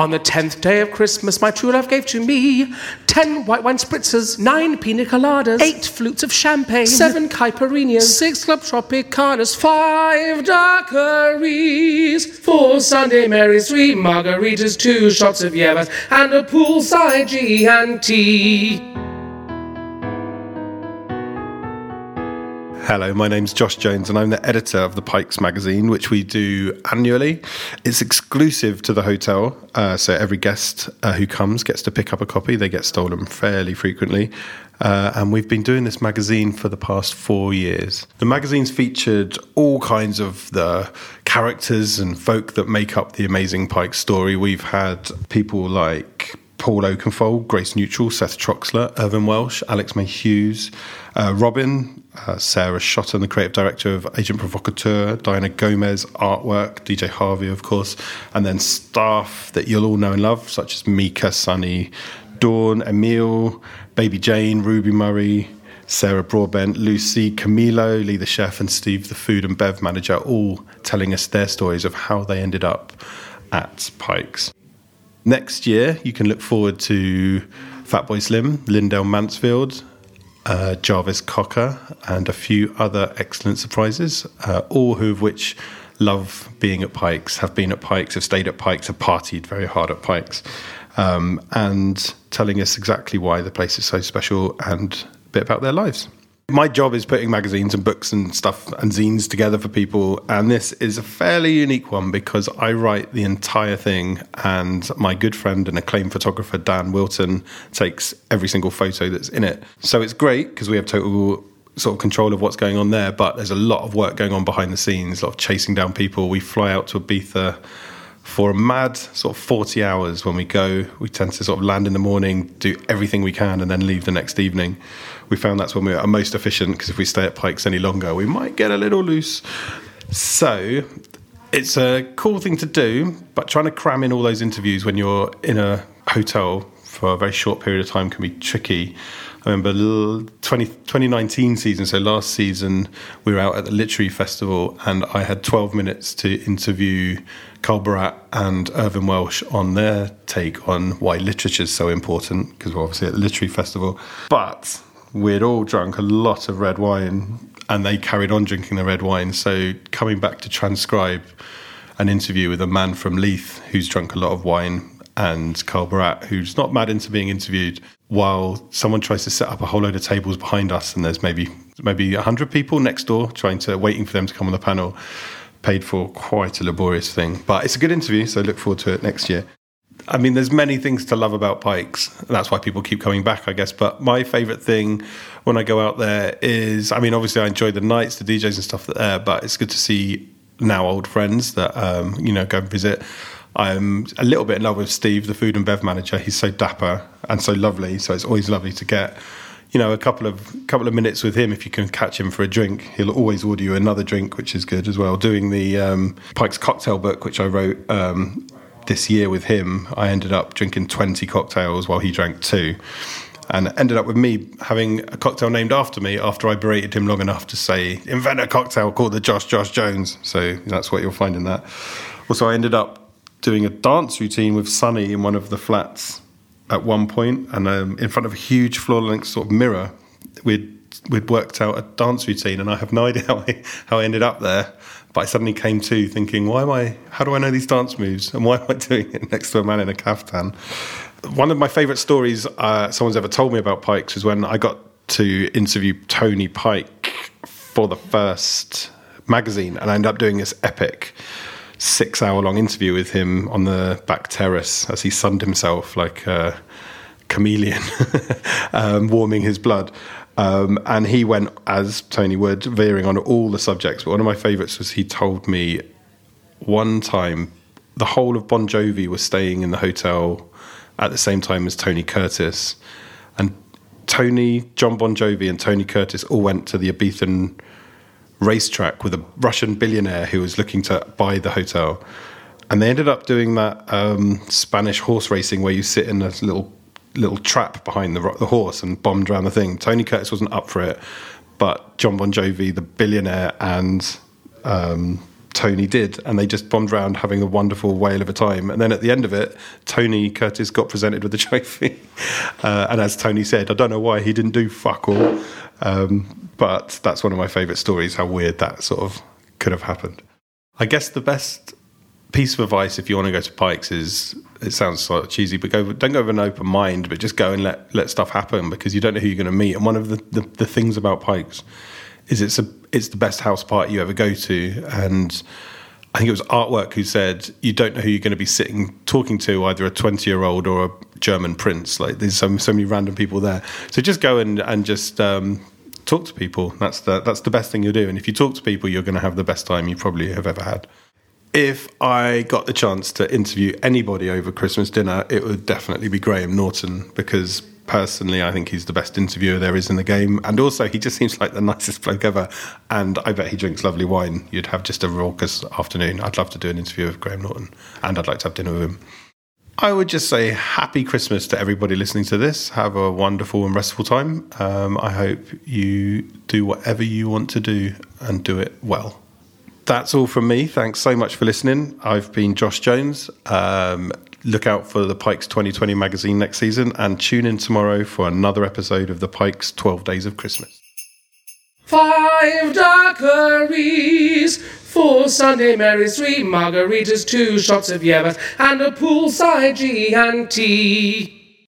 On the tenth day of Christmas, my true love gave to me ten white wine spritzers, nine pina coladas, eight flutes of champagne, seven caipirinhas, six club tropicanas, five daiquiris, four Sunday Marys, three margaritas, two shots of yerba, and a poolside G and T. Hello, my name's Josh Jones, and I'm the editor of the Pikes magazine, which we do annually. It's exclusive to the hotel, uh, so every guest uh, who comes gets to pick up a copy. They get stolen fairly frequently. Uh, and we've been doing this magazine for the past four years. The magazine's featured all kinds of the characters and folk that make up the amazing Pike story. We've had people like Paul Oakenfold, Grace Neutral, Seth Troxler, Irvine Welsh, Alex May Hughes, uh, Robin, uh, Sarah Shotton, the creative director of Agent Provocateur, Diana Gomez, artwork, DJ Harvey, of course, and then staff that you'll all know and love, such as Mika, Sunny, Dawn, Emil, Baby Jane, Ruby Murray, Sarah Broadbent, Lucy, Camilo, Lee the chef, and Steve, the food and bev manager, all telling us their stories of how they ended up at Pikes. Next year, you can look forward to Fatboy Slim, Lindell Mansfield, uh, Jarvis Cocker, and a few other excellent surprises, uh, all who of which love being at Pikes, have been at Pikes, have stayed at Pikes, have partied very hard at Pikes, um, and telling us exactly why the place is so special and a bit about their lives. My job is putting magazines and books and stuff and zines together for people. And this is a fairly unique one because I write the entire thing, and my good friend and acclaimed photographer, Dan Wilton, takes every single photo that's in it. So it's great because we have total sort of control of what's going on there, but there's a lot of work going on behind the scenes, a lot of chasing down people. We fly out to Ibiza for a mad sort of 40 hours when we go. We tend to sort of land in the morning, do everything we can, and then leave the next evening. We found that's when we are most efficient because if we stay at Pikes any longer, we might get a little loose. So it's a cool thing to do, but trying to cram in all those interviews when you're in a hotel for a very short period of time can be tricky. I remember 20, 2019 season, so last season, we were out at the Literary Festival and I had 12 minutes to interview Carl Barat and Irvine Welsh on their take on why literature is so important, because we're obviously at the Literary Festival. But we'd all drunk a lot of red wine and they carried on drinking the red wine. So coming back to transcribe an interview with a man from Leith who's drunk a lot of wine and Carl Barat, who's not mad into being interviewed, while someone tries to set up a whole load of tables behind us, and there's maybe maybe hundred people next door trying to waiting for them to come on the panel. Paid for quite a laborious thing, but it's a good interview, so look forward to it next year. I mean, there's many things to love about Pikes. That's why people keep coming back, I guess. But my favourite thing when I go out there is, I mean, obviously I enjoy the nights, the DJs and stuff there, but it's good to see now old friends that um, you know go and visit. I'm a little bit in love with Steve, the food and bev manager. He's so dapper and so lovely. So it's always lovely to get, you know, a couple of couple of minutes with him if you can catch him for a drink. He'll always order you another drink, which is good as well. Doing the um, Pike's cocktail book, which I wrote um, this year with him, I ended up drinking 20 cocktails while he drank two. And ended up with me having a cocktail named after me after I berated him long enough to say, invent a cocktail called the Josh Josh Jones. So that's what you'll find in that. Also, I ended up doing a dance routine with Sunny in one of the flats at one point, and um, in front of a huge floor-length sort of mirror, we'd we'd worked out a dance routine, and I have no idea how I, how I ended up there. But I suddenly came to thinking, why am I? How do I know these dance moves, and why am I doing it next to a man in a caftan? One of my favourite stories uh, someone's ever told me about Pikes was when I got to interview Tony Pike for the first magazine, and I ended up doing this epic six hour long interview with him on the back terrace as he sunned himself like a chameleon, um, warming his blood. Um, and he went, as Tony would, veering on all the subjects. But one of my favourites was he told me one time the whole of Bon Jovi was staying in the hotel at the same time as Tony Curtis. And Tony, Jon Bon Jovi, and Tony Curtis all went to the Ibizan racetrack with a Russian billionaire who was looking to buy the hotel. And they ended up doing that um, Spanish horse racing where you sit in a little little trap behind the, the horse and bombed around the thing. Tony Curtis wasn't up for it, but Jon Bon Jovi, the billionaire, and um, Tony did, and they just bombed around having a wonderful whale of a time. And then at the end of it, Tony Curtis got presented with the trophy. Uh, and as Tony said, I don't know why he didn't do fuck all, um, but that's one of my favourite stories. How weird that sort of could have happened. I guess the best piece of advice if you want to go to Pikes is it sounds sort of cheesy, but go don't go with an open mind, but just go and let let stuff happen because you don't know who you're going to meet. And one of the, the, the things about Pikes is it's a it's the best house party you ever go to, and I think it was Artwork who said you don't know who you're going to be sitting talking to, either a 20 year old or a German prince. Like there's so so many random people there, so just go and and just. Um, talk to people. That's the that's the best thing you'll do. And if you talk to people, you're going to have the best time you probably have ever had if I got the chance to interview anybody over Christmas dinner, it would definitely be Graham Norton because personally, I think he's the best interviewer there is in the game. And also, he just seems like the nicest bloke ever. And I bet he drinks lovely wine. You'd have just a raucous afternoon. I'd love to do an interview with Graham Norton, and I'd like to have dinner with him. I would just say happy Christmas to everybody listening to this. Have a wonderful and restful time. Um, I hope you do whatever you want to do and do it well that's all from me. Thanks so much for listening. I've been Josh Jones. Um, look out for the Pikes 2020 magazine next season and tune in tomorrow for another episode of the Pikes 12 Days of Christmas. Five daiquiris, four Sunday Marys, three margaritas, two shots of Hierbas, and a poolside G and T.